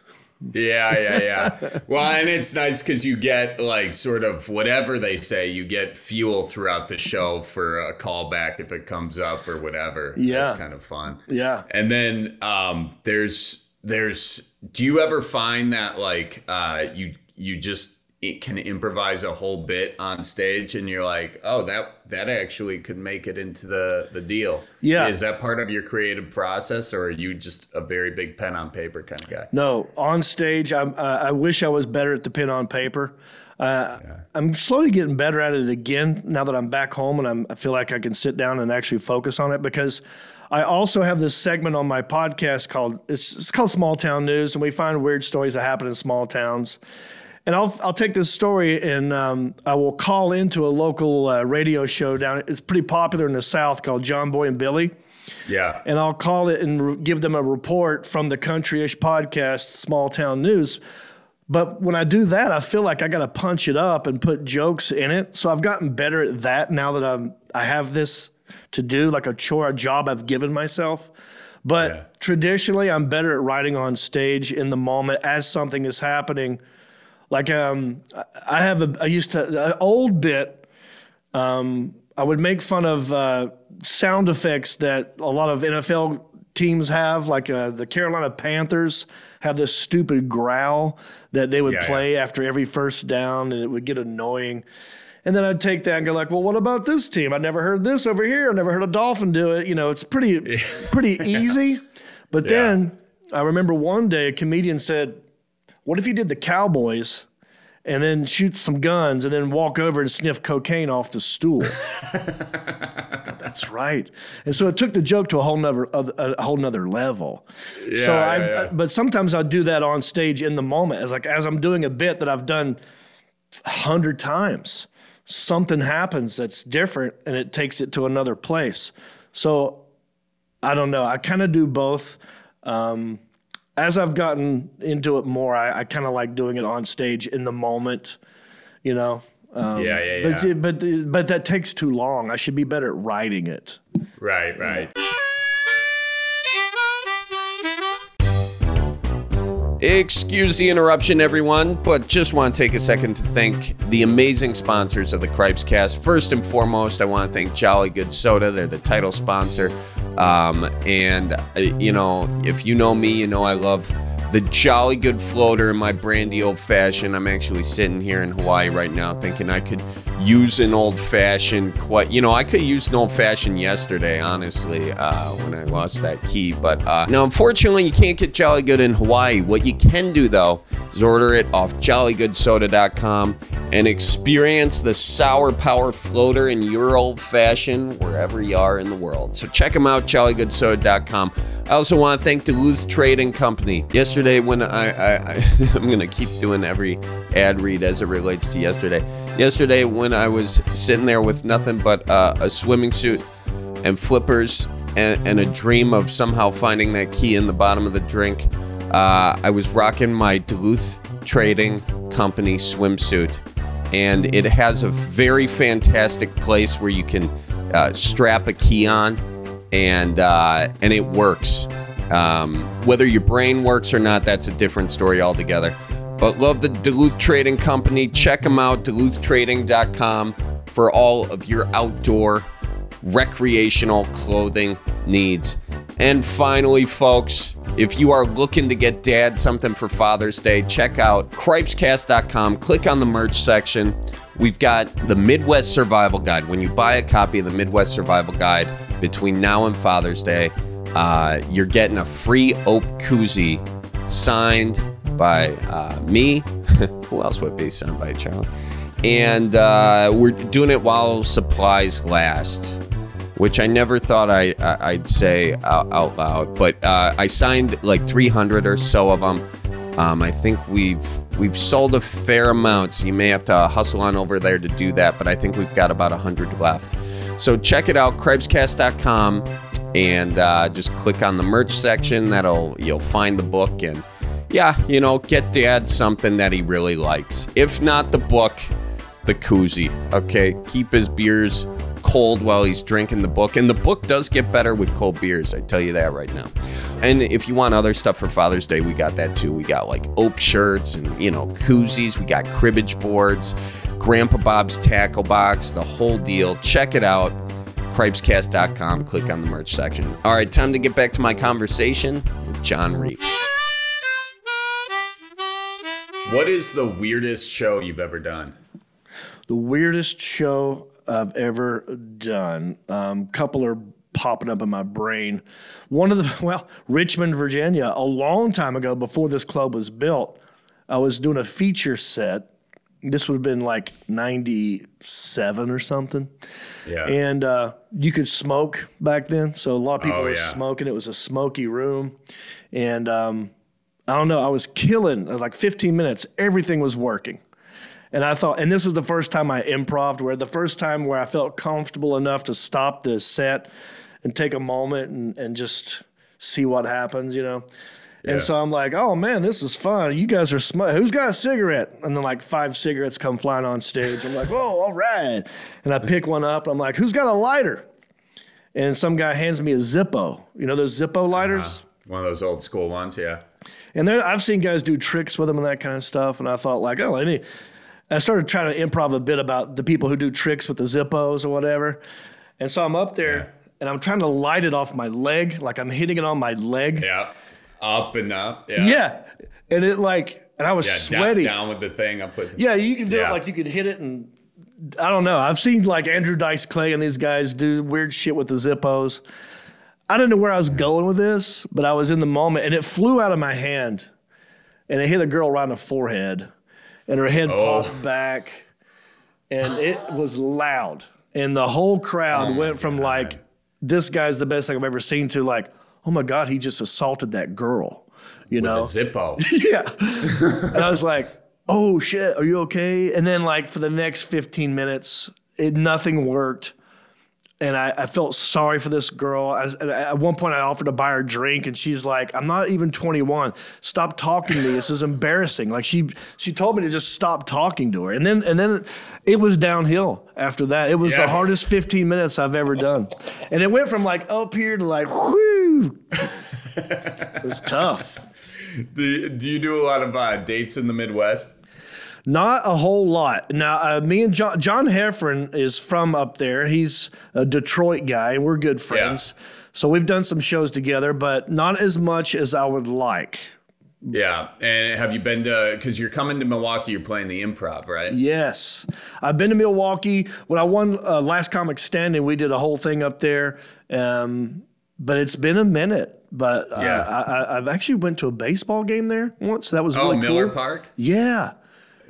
Yeah, yeah, yeah. well, and it's nice because you get like sort of whatever they say, you get fuel throughout the show for a callback if it comes up or whatever. Yeah. It's kind of fun. Yeah. And then um, there's there's do you ever find that like uh, you you just it can improvise a whole bit on stage and you're like oh that that actually could make it into the the deal Yeah. is that part of your creative process or are you just a very big pen on paper kind of guy No, on stage, I'm, uh, I wish I was better at the pen on paper. Uh, I'm slowly getting better at it again now that I'm back home and I'm, I feel like I can sit down and actually focus on it because I also have this segment on my podcast called it's, it's called Small Town News, and we find weird stories that happen in small towns. And I'll I'll take this story and um, I will call into a local uh, radio show down. It's pretty popular in the South called John Boy and Billy yeah and I'll call it and re- give them a report from the Countryish podcast, Small Town News. But when I do that, I feel like I got to punch it up and put jokes in it. So I've gotten better at that now that I'm I have this to do, like a chore, a job I've given myself. But Yeah. traditionally, I'm better at writing on stage in the moment as something is happening. Like um, I- have a I used to an old bit um, I would make fun of uh, sound effects that a lot of NFL teams have, like uh, the Carolina Panthers have this stupid growl that they would Yeah, play after every first down, and it would get annoying. And then I'd take that and go like, well, what about this team? I never heard this over here. I never heard a dolphin do it. You know, it's pretty pretty easy. But Yeah. then I remember one day a comedian said, "What if you did the Cowboys?" and then shoot some guns and then walk over and sniff cocaine off the stool. That's right. And so it took the joke to a whole nother a whole nother level. so Yeah, I, yeah, yeah. but sometimes I do that on stage in the moment as like as I'm doing a bit that I've done a hundred times. Something happens that's different and it takes it to another place. So I don't know. I kind of do both. Um, as I've gotten into it more, I, I kind of like doing it on stage in the moment, you know. Um, Yeah, yeah, yeah. But, but but that takes too long. I should be better at writing it. right right Excuse the interruption, everyone, but just want to take a second to thank the amazing sponsors of the Cripes Cast. First and foremost, I want to thank Jolly Good Soda. They're the title sponsor. Um, and, uh, you know, if you know me, you know I love the Jolly Good Floater and my brandy old fashioned. I'm actually sitting here in Hawaii right now thinking I could use an old fashioned. Quite, you know, I could use an old fashioned yesterday, honestly, uh, when I lost that key. But uh, now, unfortunately, you can't get Jolly Good in Hawaii. What you can do though is order it off JollyGoodSoda.com and experience the Sour Power Floater in your old fashioned wherever you are in the world. So check them out, jollygoodsoda.com. I also want to thank Duluth Trading Company. Yesterday, when I, I, I I'm to keep doing every ad read as it relates to yesterday. Yesterday, when I was sitting there with nothing but uh, a swimming suit and flippers and, and, a dream of somehow finding that key in the bottom of the drink, uh, I was rocking my Duluth Trading Company swimsuit and it has a very fantastic place where you can uh, strap a key on, and uh, and it works. Um, whether your brain works or not, that's a different story altogether. But love the Duluth Trading Company. Check them out, DuluthTrading.com, for all of your outdoor recreational clothing needs. And finally, folks, if you are looking to get dad something for Father's Day, check out cripescast.com. Click on the merch section. We've got the Midwest Survival Guide. When you buy a copy of the Midwest Survival Guide between now and Father's Day, uh, you're getting a free Ope koozie signed by uh, me. Who else would be signed by Charlie? And uh, we're doing it while supplies last which I never thought I, I would say out, out, loud. But uh, I signed like 300 or so of them. Um, I think we've we've sold a fair amount, so you may have to hustle on over there to do that. But I think we've got about 100 left. So check it out, Cripescast.com, and uh, just click on the merch section. That'll you'll find the book and yeah, you know, get Dad something that he really likes. If not the book, the koozie. Okay, keep his beers cold while he's drinking the book. And the book does get better with cold beers, I tell you that right now. And if you want other stuff for Father's Day, we got that too. We got like Ope shirts and, you know, koozies. We got cribbage boards, Grandpa Bob's tackle box, the whole deal. Check it out. Cripescast.com. Click on the merch section. All right, time to get back to my conversation with Jon Reep. What is the weirdest show you've ever done? The weirdest show I've ever done. Um, couple are popping up in my brain. One of the well, Richmond, Virginia, a long time ago before this club was built, I was doing a feature set. This would have been like '97 or something. Yeah. And uh, you could smoke back then, so a lot of people oh, were yeah. smoking. It was a smoky room, and um, I don't know. I was killing. Was like 15 minutes. Everything was working. And I thought, and this was the first time I improved, where the first time where I felt comfortable enough to stop the set and take a moment and, and just see what happens, you know. Yeah. And so I'm like, oh man, this is fun. You guys are smart. Who's got a cigarette? And then like five cigarettes come flying on stage. I'm like, oh, all right. And I pick one up. I'm like, who's got a lighter? And some guy hands me a Zippo. You know those Zippo lighters? Uh-huh. One of those old school ones, yeah. And there, I've seen guys do tricks with them and that kind of stuff. And I thought like, oh, let me I started trying to improv a bit about the people who do tricks with the Zippos or whatever. And so I'm up there yeah. and I'm trying to light it off my leg, like I'm hitting it on my leg. Yeah. Up and up. Yeah. Yeah. And it like, and I was yeah, sweaty. Down, down, with the thing. I'm putting. Yeah, you can do it like you could hit it and I don't know. I've seen like Andrew Dice Clay and these guys do weird shit with the Zippos. I didn't know where I was mm-hmm. going with this, but I was in the moment and it flew out of my hand and it hit a girl right in the forehead and her head oh. popped back, and it was loud. And the whole crowd oh went from God. like, "This guy's the best thing I've ever seen" to like, "Oh my God, he just assaulted that girl," you With know? Zippo. yeah. and I was like, "Oh shit, are you okay?" And then like for the next fifteen minutes, it nothing worked and I, I, felt sorry for this girl. I, at one point, I offered to buy her a drink, and she's like, "I'm not even 21. Stop talking to me. This is embarrassing." Like she she told me to just stop talking to her, and then and then it was downhill after that. It was yeah. the hardest 15 minutes I've ever done, and it went from like up here to like whoo. it was tough. Do, do you do a lot of uh, dates in the Midwest? Not a whole lot. Now, uh, me and John, John Heffron is from up there. He's a Detroit guy, and we're good friends. Yeah. So we've done some shows together, but not as much as I would like. Yeah. And have you been to, because you're coming to Milwaukee, you're playing the improv, right? Yes. I've been to Milwaukee. When I won uh, Last Comic Standing, we did a whole thing up there. Um, but it's been a minute. But uh, yeah. I, have actually went to a baseball game there once. That was oh, really Miller cool. Park? Yeah.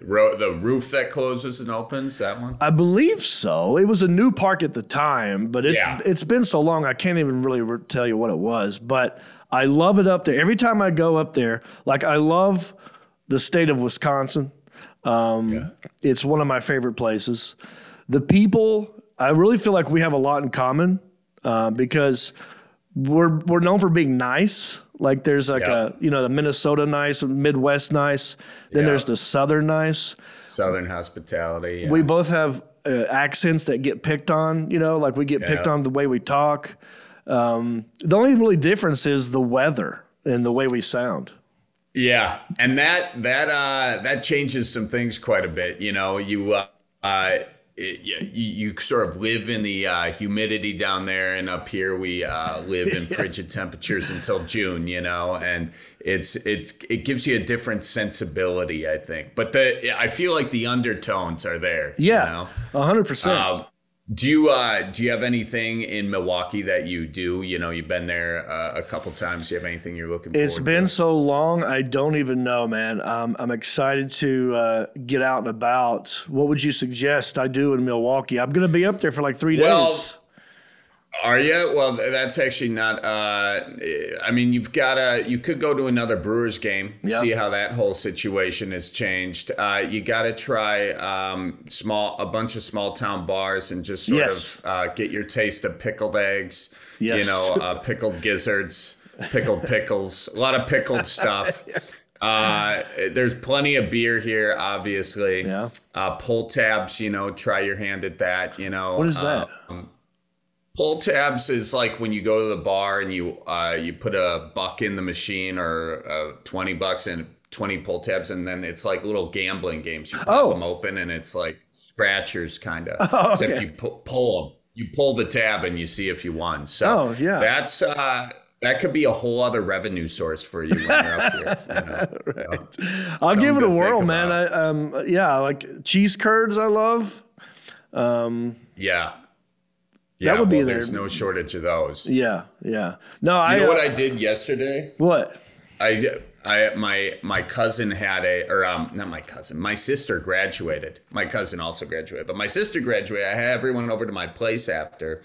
Ro- the roof that closes and opens? That one? I believe so. It was a new park at the time, but it's Yeah. it's been so long I can't even really re- tell you what it was. But I love it up there. Every time I go up there, like I love the state of Wisconsin. Um, It's one of my favorite places. The people, I really feel like we have a lot in common uh, because we're we're known for being nice. Like there's like Yeah. a you know the Minnesota nice, Midwest nice. Then Yeah. there's the Southern nice Southern hospitality. yeah. we both have uh, accents that get picked on. You know, like we get picked on the way we talk. Um, the only really difference is the weather and the way we sound. Yeah, and that that uh, that changes some things quite a bit. You know, you uh, uh, it, you, you sort of live in the uh, humidity down there, and up here we uh, live in frigid temperatures until June. You know, and it's it's it gives you a different sensibility, I think. But the I feel like the undertones are there. Yeah, hundred percent. Um, do you uh, do you have anything in Milwaukee that you do? You know, you've been there uh, a couple times. Do you have anything you're looking? It's been to? so long, I don't even know, man. Um, I'm excited to uh, get out and about. What would you suggest I do in Milwaukee? I'm going to be up there for like three Well, days. Are you? Well, that's actually not. Uh, I mean, you've got to. You could go to another Brewers game, Yeah. see how that whole situation has changed. Uh, you got to try um, small, a bunch of small town bars, and just sort Yes. of uh, get your taste of pickled eggs. Yes. You know, uh, pickled gizzards, pickled pickles, a lot of pickled stuff. Uh, there's plenty of beer here, obviously. Yeah. Uh, pull tabs, you know, try your hand at that. You know, What is that? Um, Pull tabs is like when you go to the bar and you uh, you put a buck in the machine or uh, twenty bucks and twenty pull tabs, and then it's like little gambling games. You pop Oh. them open and it's like scratchers kind of. Oh, okay. Except you pu- pull them, you pull the tab and you see if you won. So Oh, yeah. that's uh, that could be a whole other revenue source for you when you're up here. You know? So, I'll give it a whirl, man. I, um, yeah, like cheese curds, I love. yeah. That would be well, there. There's no shortage of those. Yeah, yeah. No, I. You know uh, what I did yesterday? what? I, I, my, my cousin had a, or um, not my cousin, my sister graduated. My cousin also graduated, but my sister graduated. I had everyone over to my place after,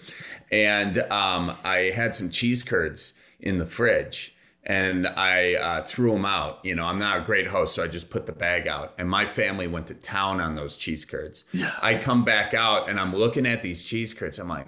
and um, I had some cheese curds in the fridge, and I uh, threw them out. You know, I'm not a great host, so I just put the bag out, and my family went to town on those cheese curds. yeah. I come back out, and I'm looking at these cheese curds. I'm like,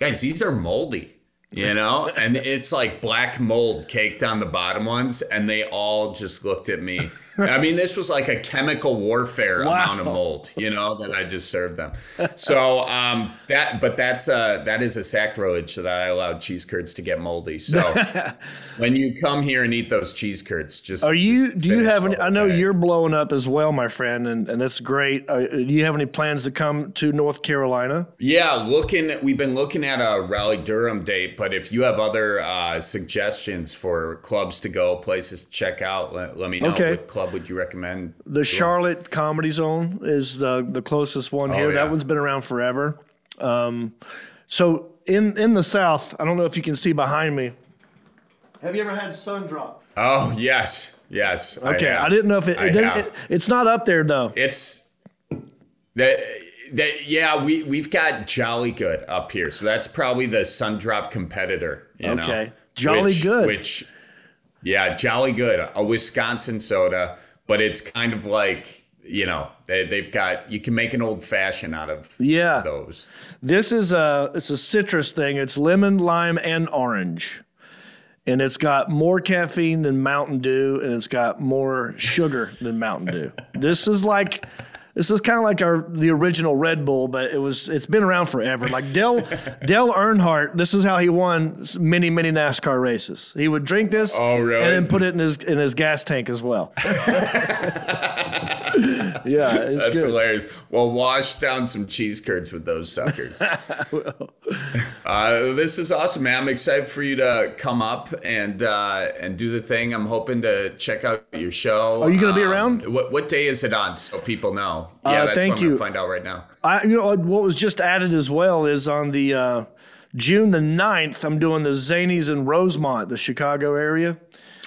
guys, these are moldy. You know, and it's like black mold caked on the bottom ones, and they all just looked at me. I mean, this was like a chemical warfare Wow. amount of mold, you know, that I just served them. So um, that, but that's uh, that is a sacrilege that I allowed cheese curds to get moldy. So when you come here and eat those cheese curds, just Are you? just Do you have any? I know bag. you're blowing up as well, my friend, and and that's great. Uh, do you have any plans to come to North Carolina? Yeah, looking. We've been looking at a Raleigh Durham date, but if you have other uh, suggestions for clubs to go, places to check out, let, let me know. Okay. What club would you recommend? The Charlotte Comedy Zone is the the closest one here. Oh, yeah. That one's been around forever. Um, so in in the South, I don't know if you can see behind me. Have you ever had Sun Drop? Oh yes, yes. Okay, have. I, didn't know if it. I it, doesn't, have. it it's not up there though. It's that. That, yeah, we we've got Jolly Good up here, so that's probably the Sundrop competitor. You know, Okay. Jolly which, Good. Which, yeah, Jolly Good, a Wisconsin soda, but it's kind of like you know they they've got you can make an old fashioned out of Yeah. those. This is a it's a citrus thing. It's lemon, lime, and orange. And it's got more caffeine than Mountain Dew, and it's got more sugar than Mountain Dew. This is like this is kind of like our the original Red Bull, but it was it's been around forever. Like Dale Dale Earnhardt, this is how he won many many NASCAR races. He would drink this Oh, really? and then put it in his in his gas tank as well. yeah, it's That's good. hilarious. Well, wash down some cheese curds with those suckers. uh, this is awesome, man. I'm excited for you to come up and uh, and do the thing. I'm hoping to check out your show. Are you gonna be Um, around? What what day is it on? So people know. Uh, Yeah, that's thank you. find out right now. I, you know, what was just added as well is on the uh, June the 9th, I'm doing the Zanies in Rosemont, the Chicago area.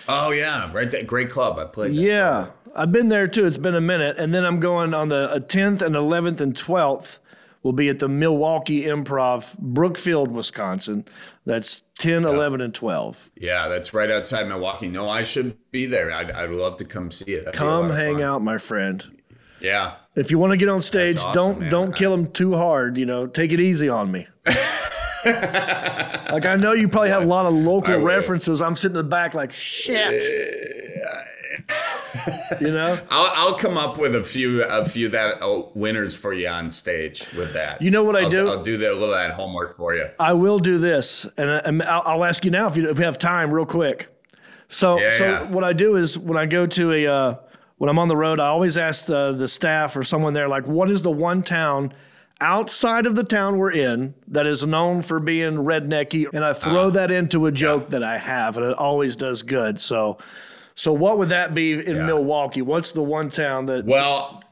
Oh yeah, right. There. Great club. I played. That Yeah. I've been there too. It's been a minute, and then I'm going on the uh, 10th and 11th and 12th. Will be at the Milwaukee Improv, Brookfield, Wisconsin. That's 10, 11, and 12. Yeah, that's right outside Milwaukee. No, I should be there. I'd, I'd love to come see it. That'd Come hang fun. out, my friend. Yeah. If you want to get on stage, awesome, don't man. don't kill them too hard. You know, take it easy on me. like I know you probably have a lot of local references. I'm sitting in the back like shit. you know, I'll, I'll come up with a few a few that oh, winners for you on stage with that. You know what I I'll, do? I'll do that little that homework for you. I will do this, and, I- and I'll, I'll ask you now if you if we have time, real quick. So Yeah, so yeah. what I do is when I go to a uh, when I'm on the road, I always ask the, the staff or someone there like, what is the one town outside of the town we're in that is known for being rednecky, and I throw Ah. that into a joke that I have, and it always does good. So. So what would that be in Yeah. Milwaukee? What's the one town that Well,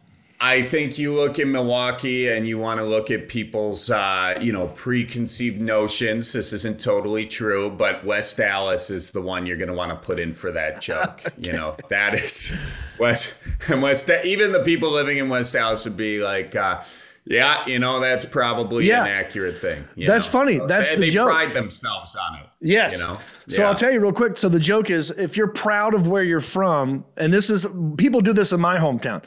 I think you look in Milwaukee and you want to look at people's, uh, you know, preconceived notions. This isn't totally true, but West Allis is the one you're going to want to put in for that joke. You know, that is West and West. Even the people living in West Allis would be like, uh, yeah, you know, that's probably Yeah. an accurate thing. That's know? funny. That's they, the they joke. pride themselves on it. Yes. You know? So Yeah. I'll tell you real quick. So the joke is if you're proud of where you're from, and this is people do this in my hometown.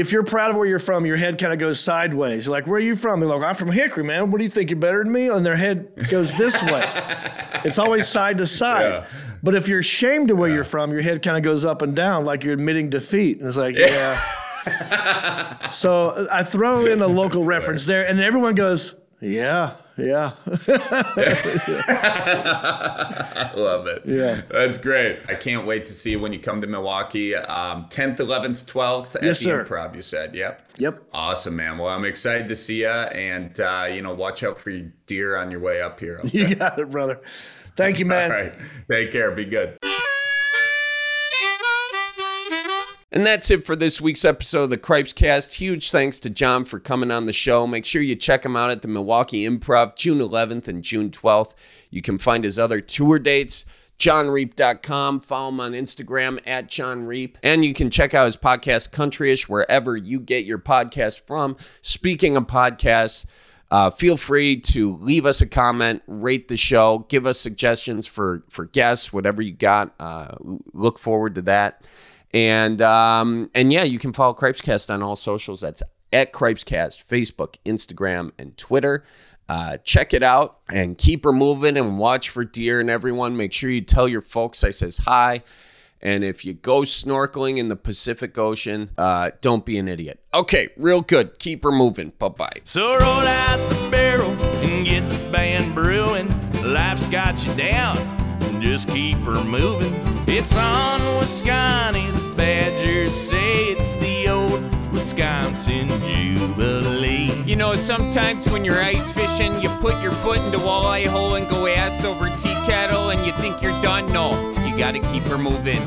If you're proud of where you're from, your head kind of goes sideways. You're like, where are you from? They're like, I'm from Hickory, man. What do you think? You're better than me? And their head goes this way. It's always side to side. Yeah. But if you're ashamed of where you're from, your head kind of goes up and down like you're admitting defeat. And it's like, yeah. so I throw in a local reference there, and everyone goes, yeah, yeah. I love it. Yeah. That's great. I can't wait to see you when you come to Milwaukee. Um, 10th, 11th, 12th at Yes, the sir. Improv, you said. Yep. yep. Awesome, man. Well, I'm excited to see you. And, uh, you know, watch out for your deer on your way up here. Okay? You got it, brother. Thank you, man. All right. Take care. Be good. And that's it for this week's episode of the Cripes Cast. Huge thanks to Jon for coming on the show. Make sure you check him out at the Milwaukee Improv June 11th and June 12th. You can find his other tour dates, jonreep.com. Follow him on Instagram at Jon Reep. And you can check out his podcast, Countryish, wherever you get your podcast from. Speaking of podcasts, uh, feel free to leave us a comment, rate the show, give us suggestions for for guests, whatever you got. Uh, look forward to that. And um, and yeah, you can follow Cripescast on all socials. That's at Cripescast, Facebook, Instagram, and Twitter. Uh, check it out and keep her moving and watch for deer and everyone. Make sure you tell your folks I says hi. And if you go snorkeling in the Pacific Ocean, uh, don't be an idiot. Okay, real good. Keep her moving. Bye bye. So roll out the barrel and get the band brewing. Life's got you down, just keep her moving. It's on Wisconsin, the Badgers say it's the old Wisconsin Jubilee. You know, sometimes when you're ice fishing, you put your foot into walleye hole and go ass over tea kettle and you think you're done. No, you gotta keep her moving.